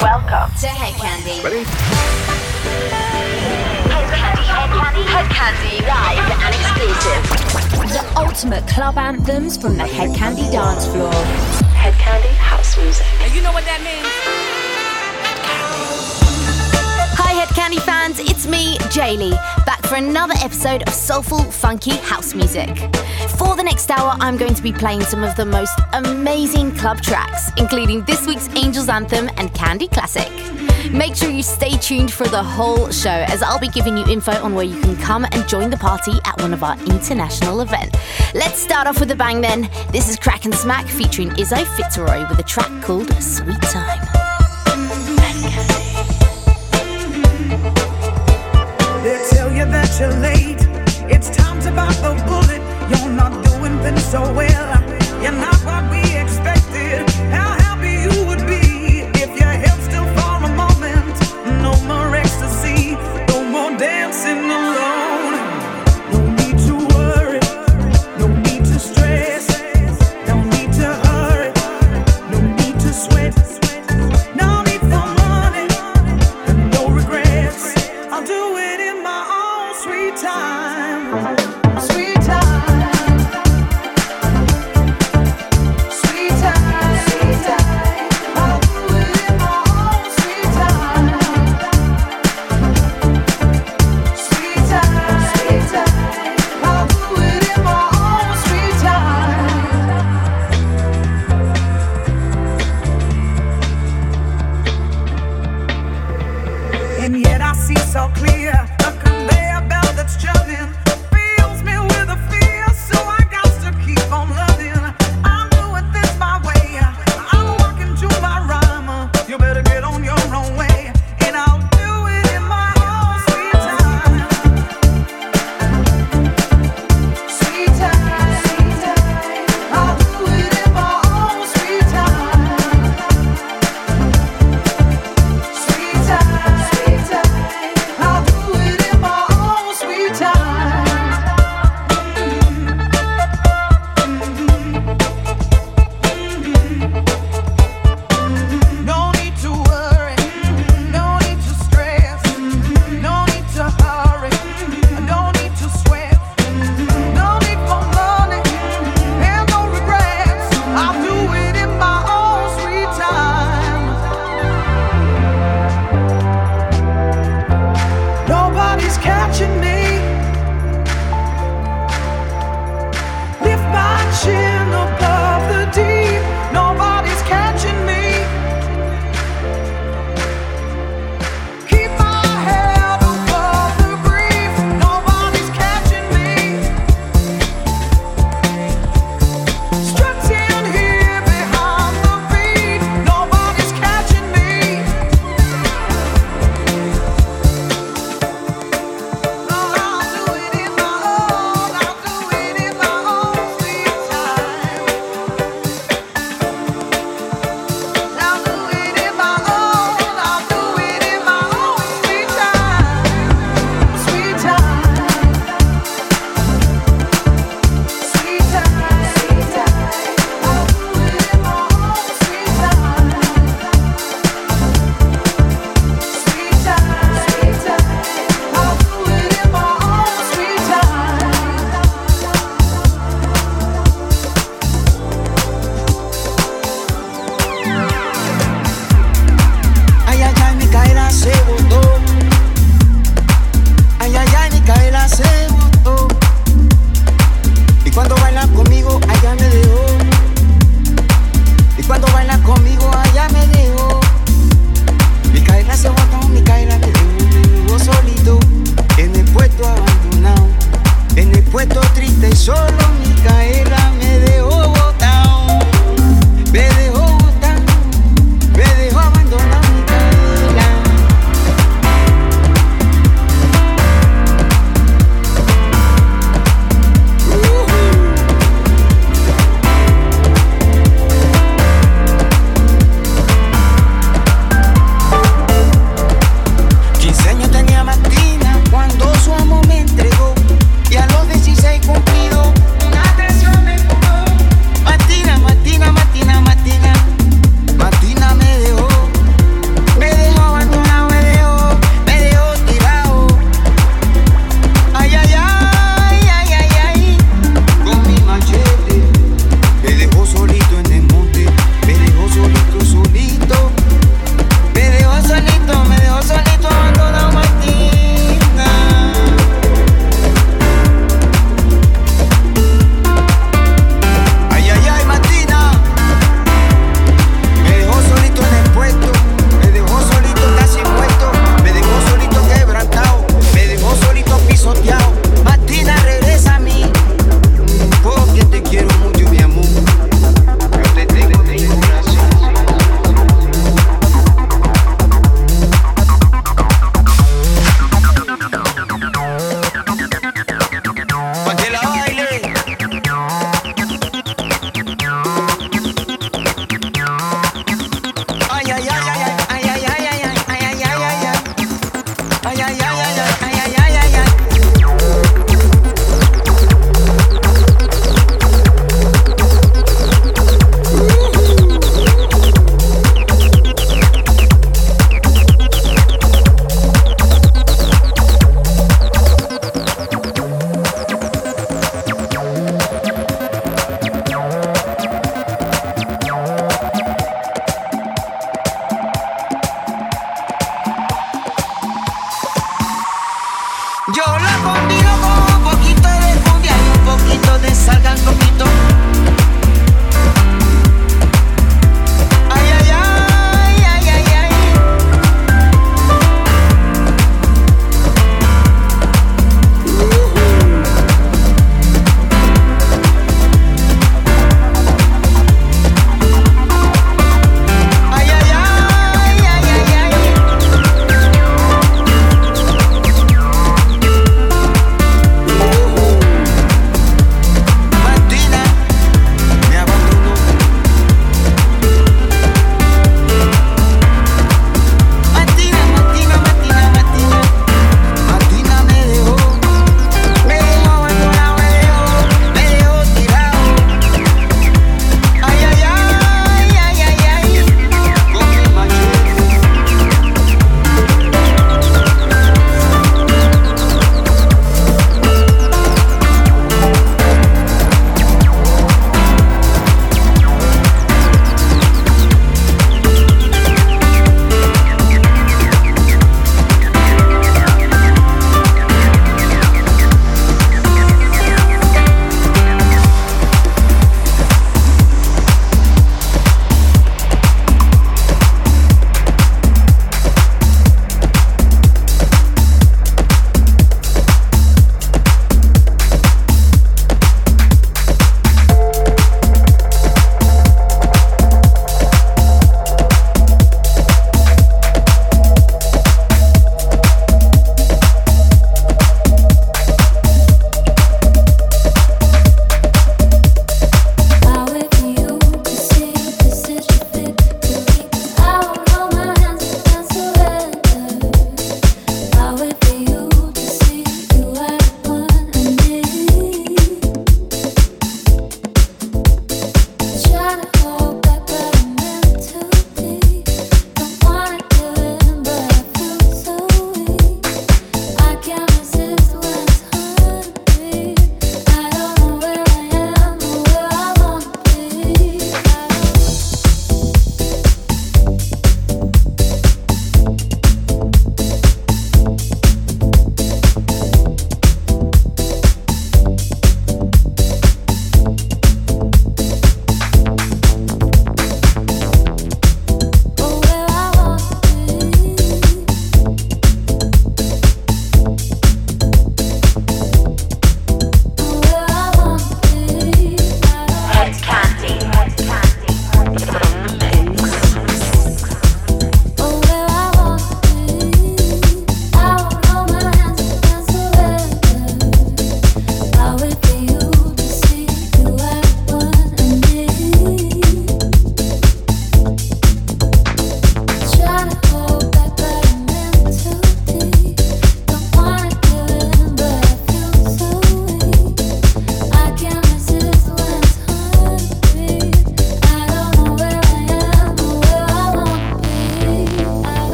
Welcome to Hedkandi. Ready? Hedkandi, Head Candy, Hedkandi, live and exclusive. The ultimate club anthems from the Hedkandi dance floor. Hedkandi house music. And you know what that means? Hi, Hedkandi fans, it's me, Jaylee, back for another episode of soulful, funky house music. For the next hour, I'm going to be playing some of the most amazing club tracks, including this week's Angels Anthem and Candy Classic. Make sure you stay tuned for the whole show as I'll be giving you info on where you can come and join the party at one of our international events. Let's start off with a bang then. This is Kraak and Smaak featuring Izo FitzRoy with a track called Sweet Time. You're late. It's time to bite the bullet. You're not doing things so well.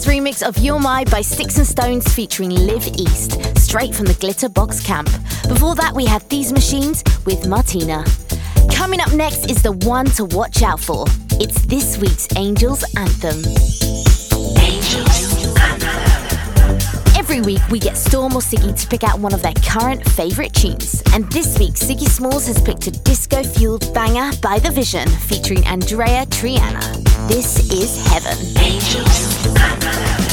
Remix of You're My by Sticks and Stones featuring Live East, straight from the Glitterbox camp. Before that, we had These Machines with Martina. Coming up next is the one to watch out for. It's this week's Angels Anthem. Angels Anthem. Every week, we get Storm or Siggy to pick out one of their current favourite tunes. And this week, Siggy Smalls has picked a disco fueled banger by The Vision featuring Andreya Triana. This is Heaven. Angels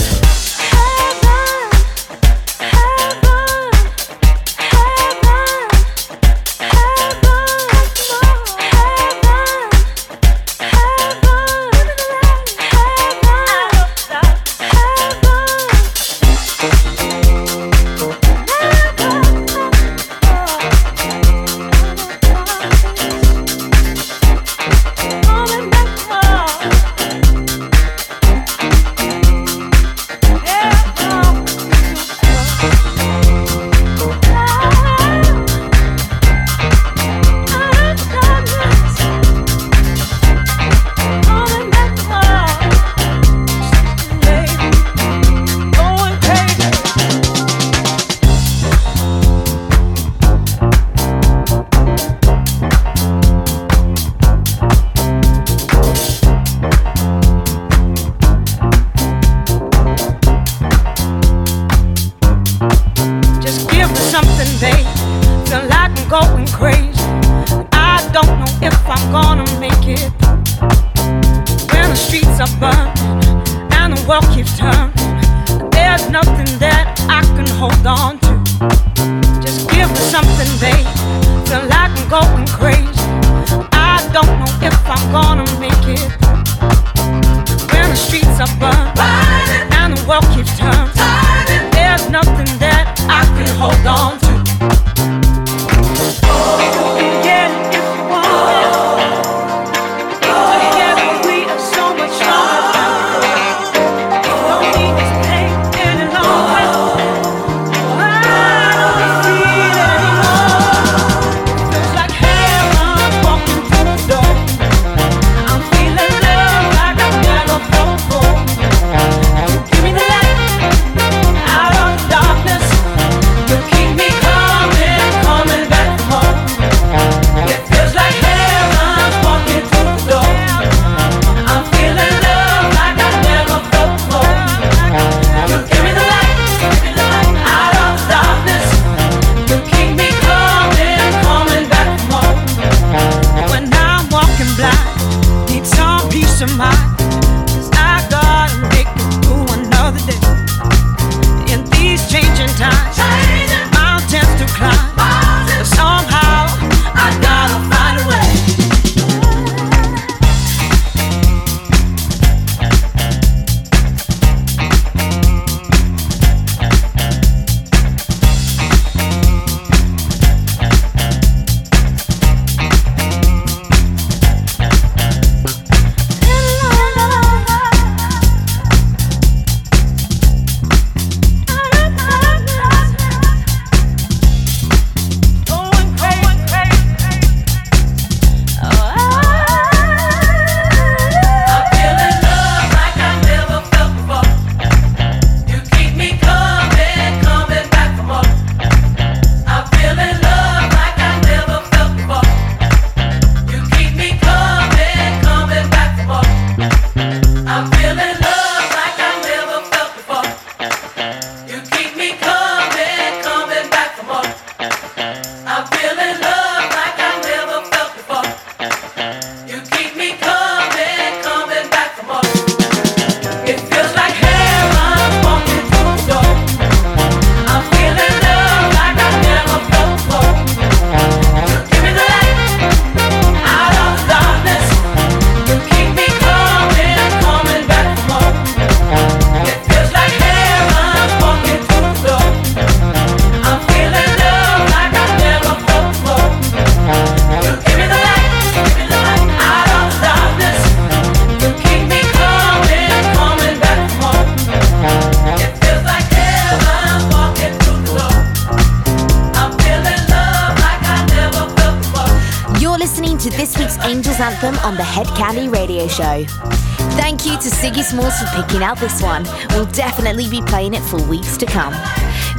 to come.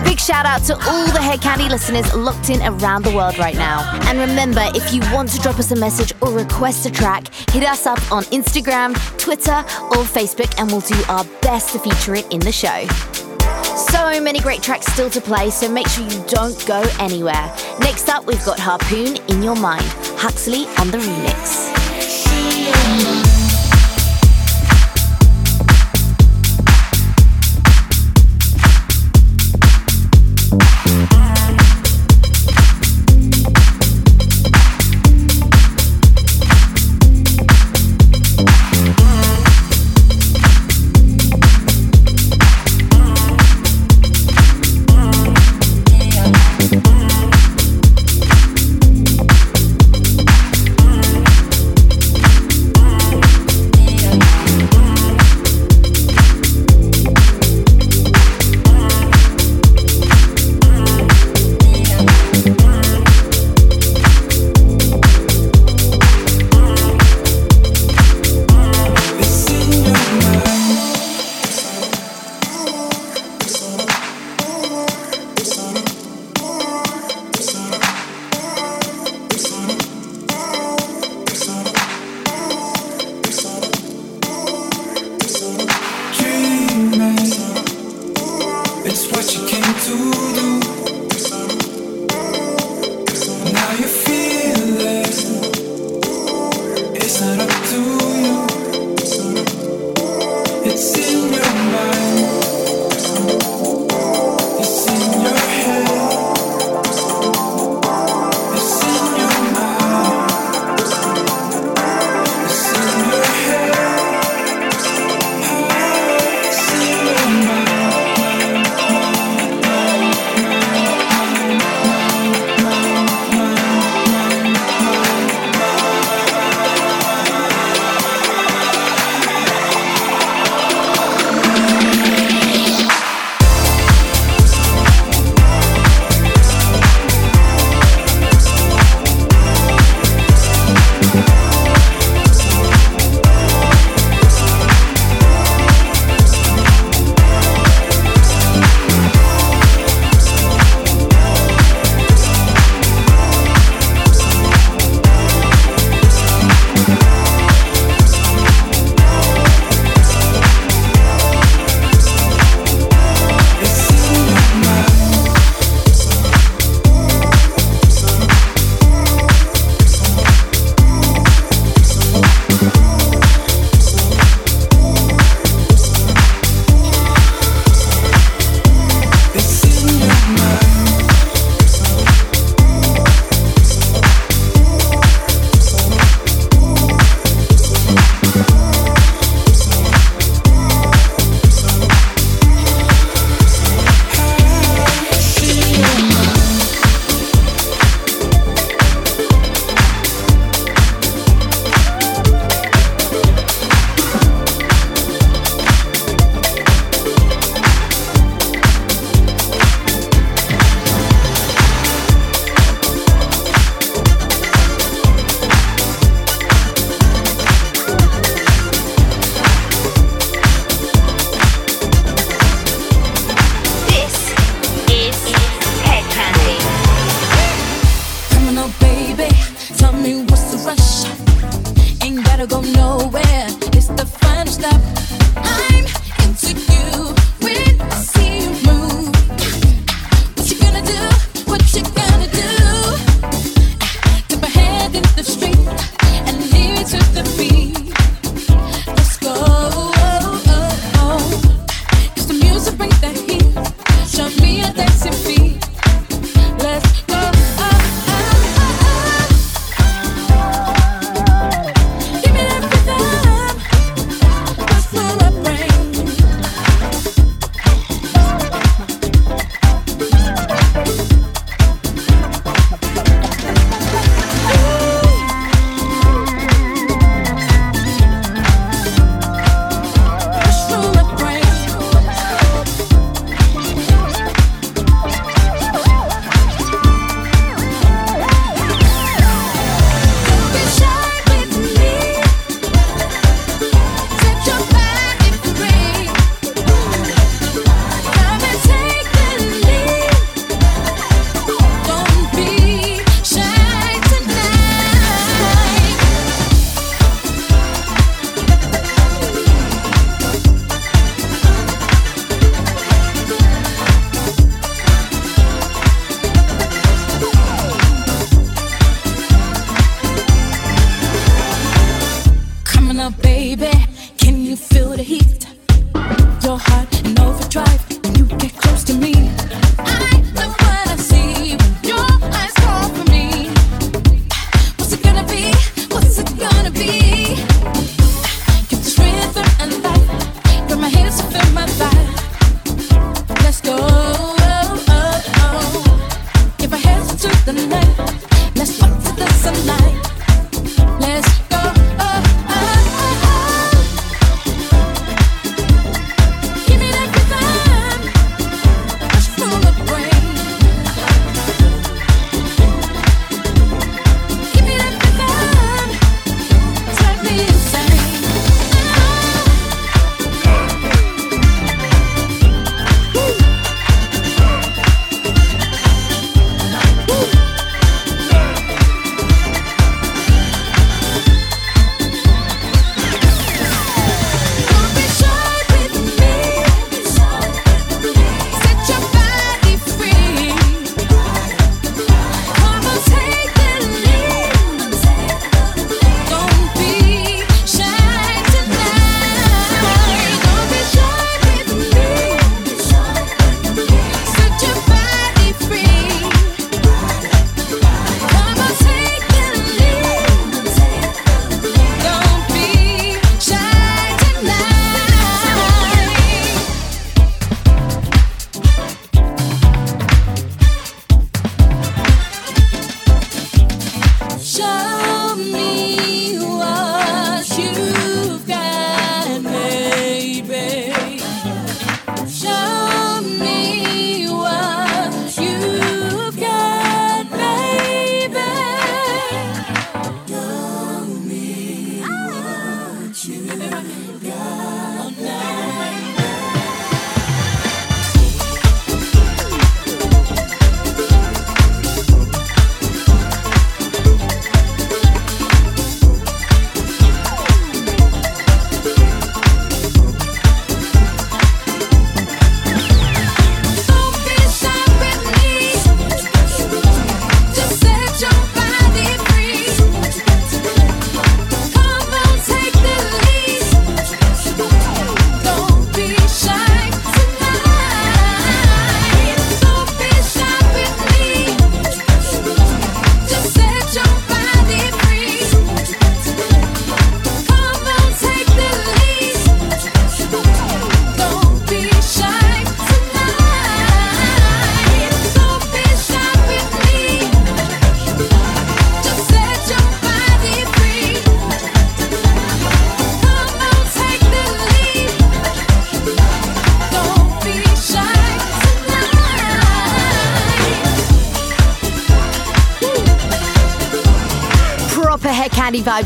Big shout out to all the Hedkandi listeners locked in around the world right now. And remember, if you want to drop us a message or request a track, hit us up on Instagram, Twitter, or Facebook, and we'll do our best to feature it in the show. So many great tracks still to play, so make sure you don't go anywhere. Next up, we've got Harpoon in Your Mind, Huxley on the remix.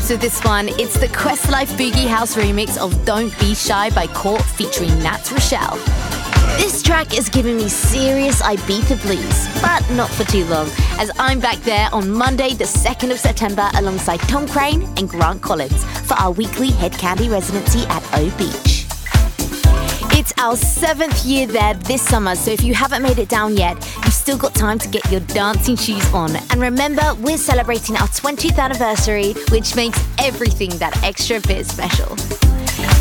Vibes with this one. It's the Questlife Boogie House remix of Don't Be Shy by Court featuring Nat Rochelle. This track is giving me serious Ibiza blues, but not for too long, as I'm back there on Monday, the 2nd of September, alongside Tom Crane and Grant Collins for our weekly Hedkandi residency at O Beach. It's our seventh year there this summer, so if you haven't made it down yet, still got time to get your dancing shoes on. And remember, we're celebrating our 20th anniversary, which makes everything that extra bit special.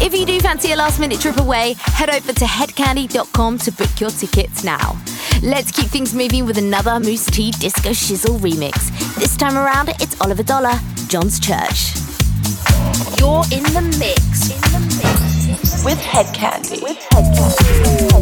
If you do fancy a last minute trip away, head over to hedkandi.com to book your tickets now. Let's keep things moving with another Mousse T Disco Shizzle remix. This time around, it's Oliver Dollar, John's Church. You're in the mix. In the mix. With Hedkandi. With Hedkandi.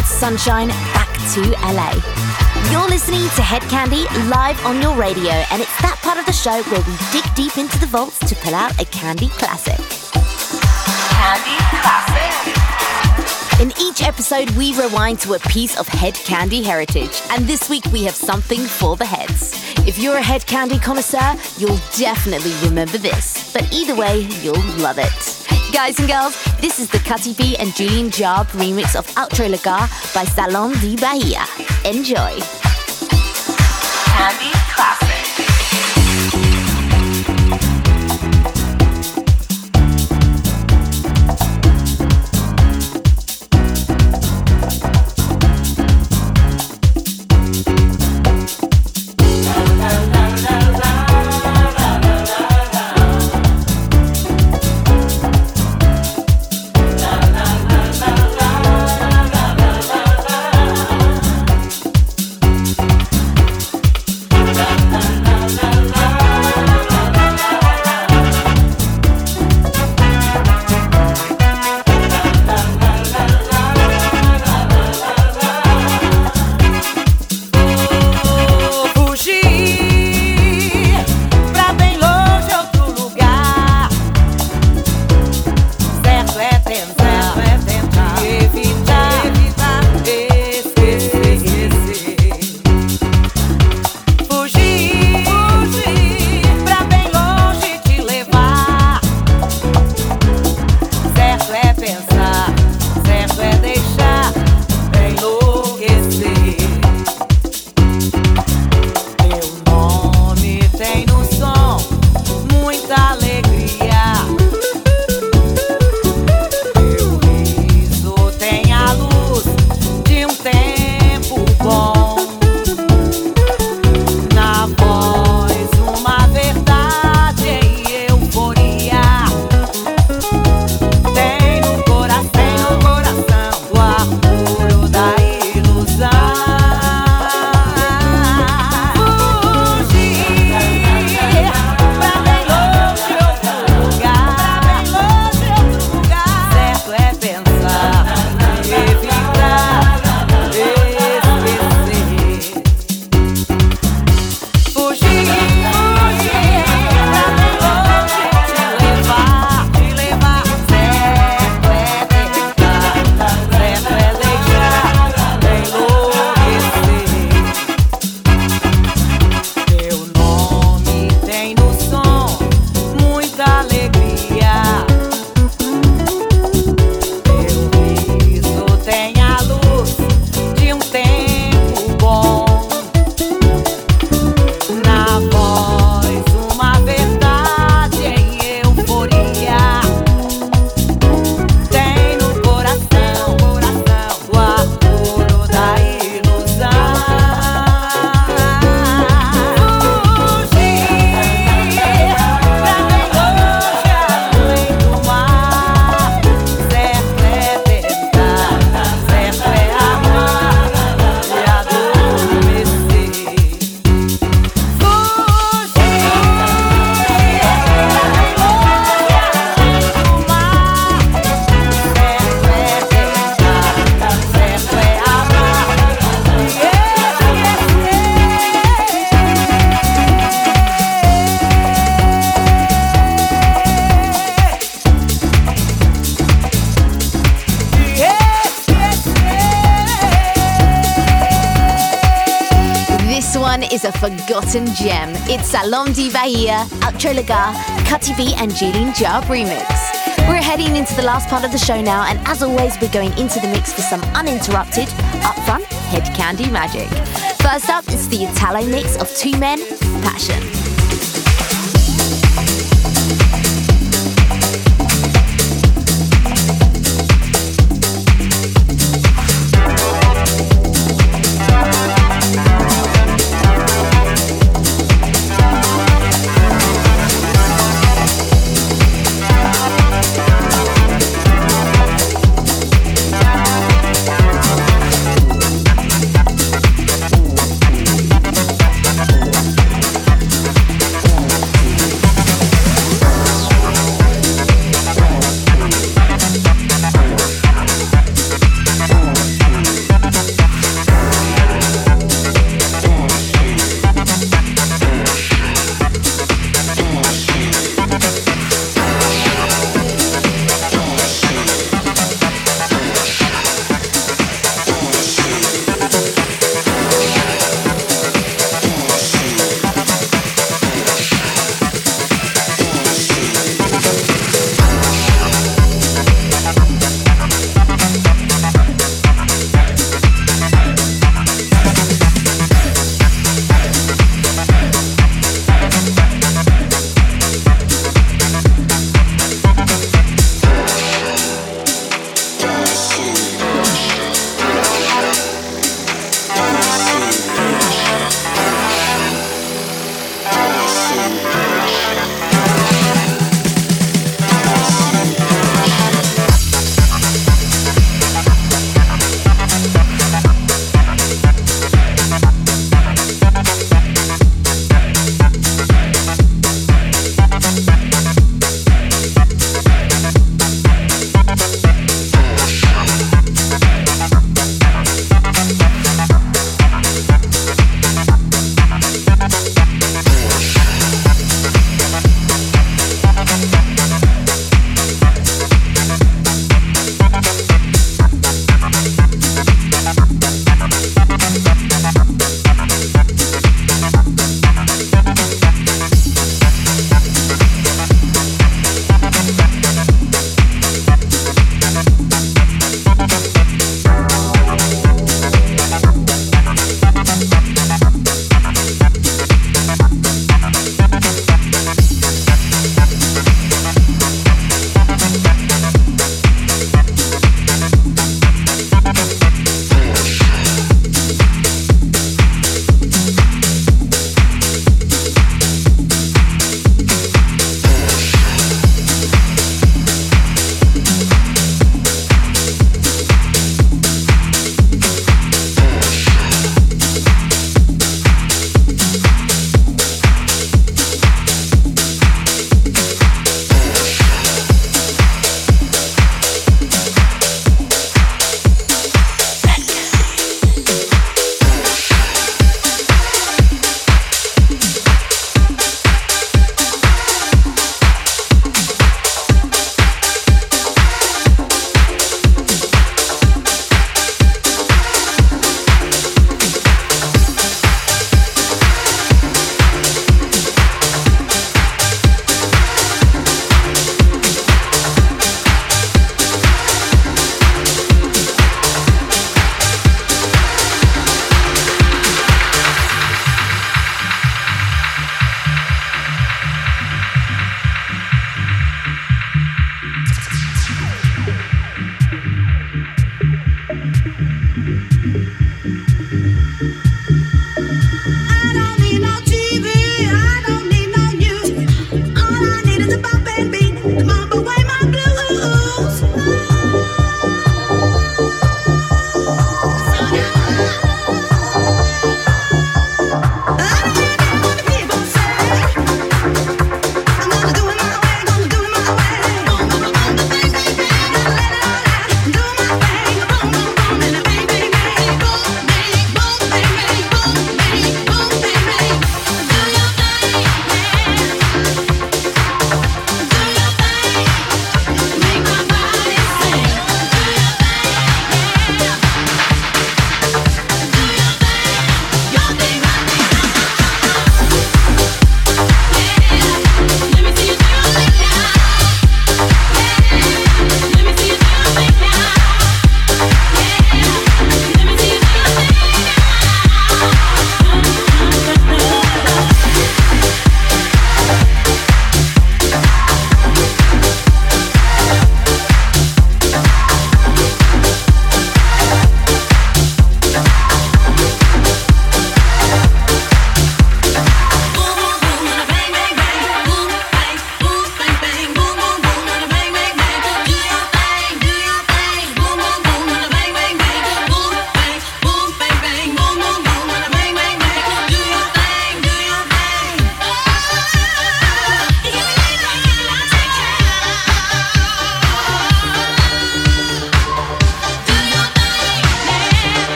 Called Sunshine Back to LA. You're listening to Hedkandi live on your radio, and it's that part of the show where we dig deep into the vaults to pull out a candy classic. Kandi Classic. In each episode, we rewind to a piece of Hedkandi heritage, and this week we have something for the heads. If you're a Hedkandi connoisseur, you'll definitely remember this, but either way, you'll love it. Guys and girls, this is the Cutee B and Julien Jabre remix of Outro Lugar by Salome de Bahia. Enjoy. Gem. It's Salome de Bahia, Outro Lugar, Cutee B and Julien Jabre remix. We're heading into the last part of the show now, and as always, we're going into the mix for some uninterrupted, upfront head candy magic. First up is the Italo mix of Two Men, Passion.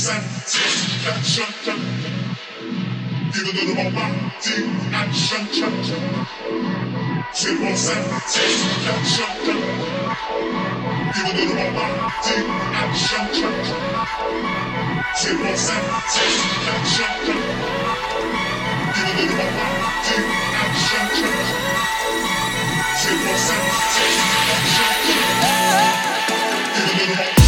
satisfaction. Even a my mind did action. Zero satisfaction. Even a my mind did action. Zero satisfaction. Even a my mind did action. Zero satisfaction. Even though my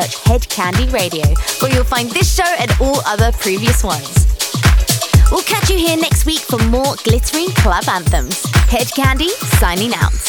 search Hedkandi Radio, where you'll find this show and all other previous ones. We'll catch you here next week for more glittering club anthems. Hedkandi signing out.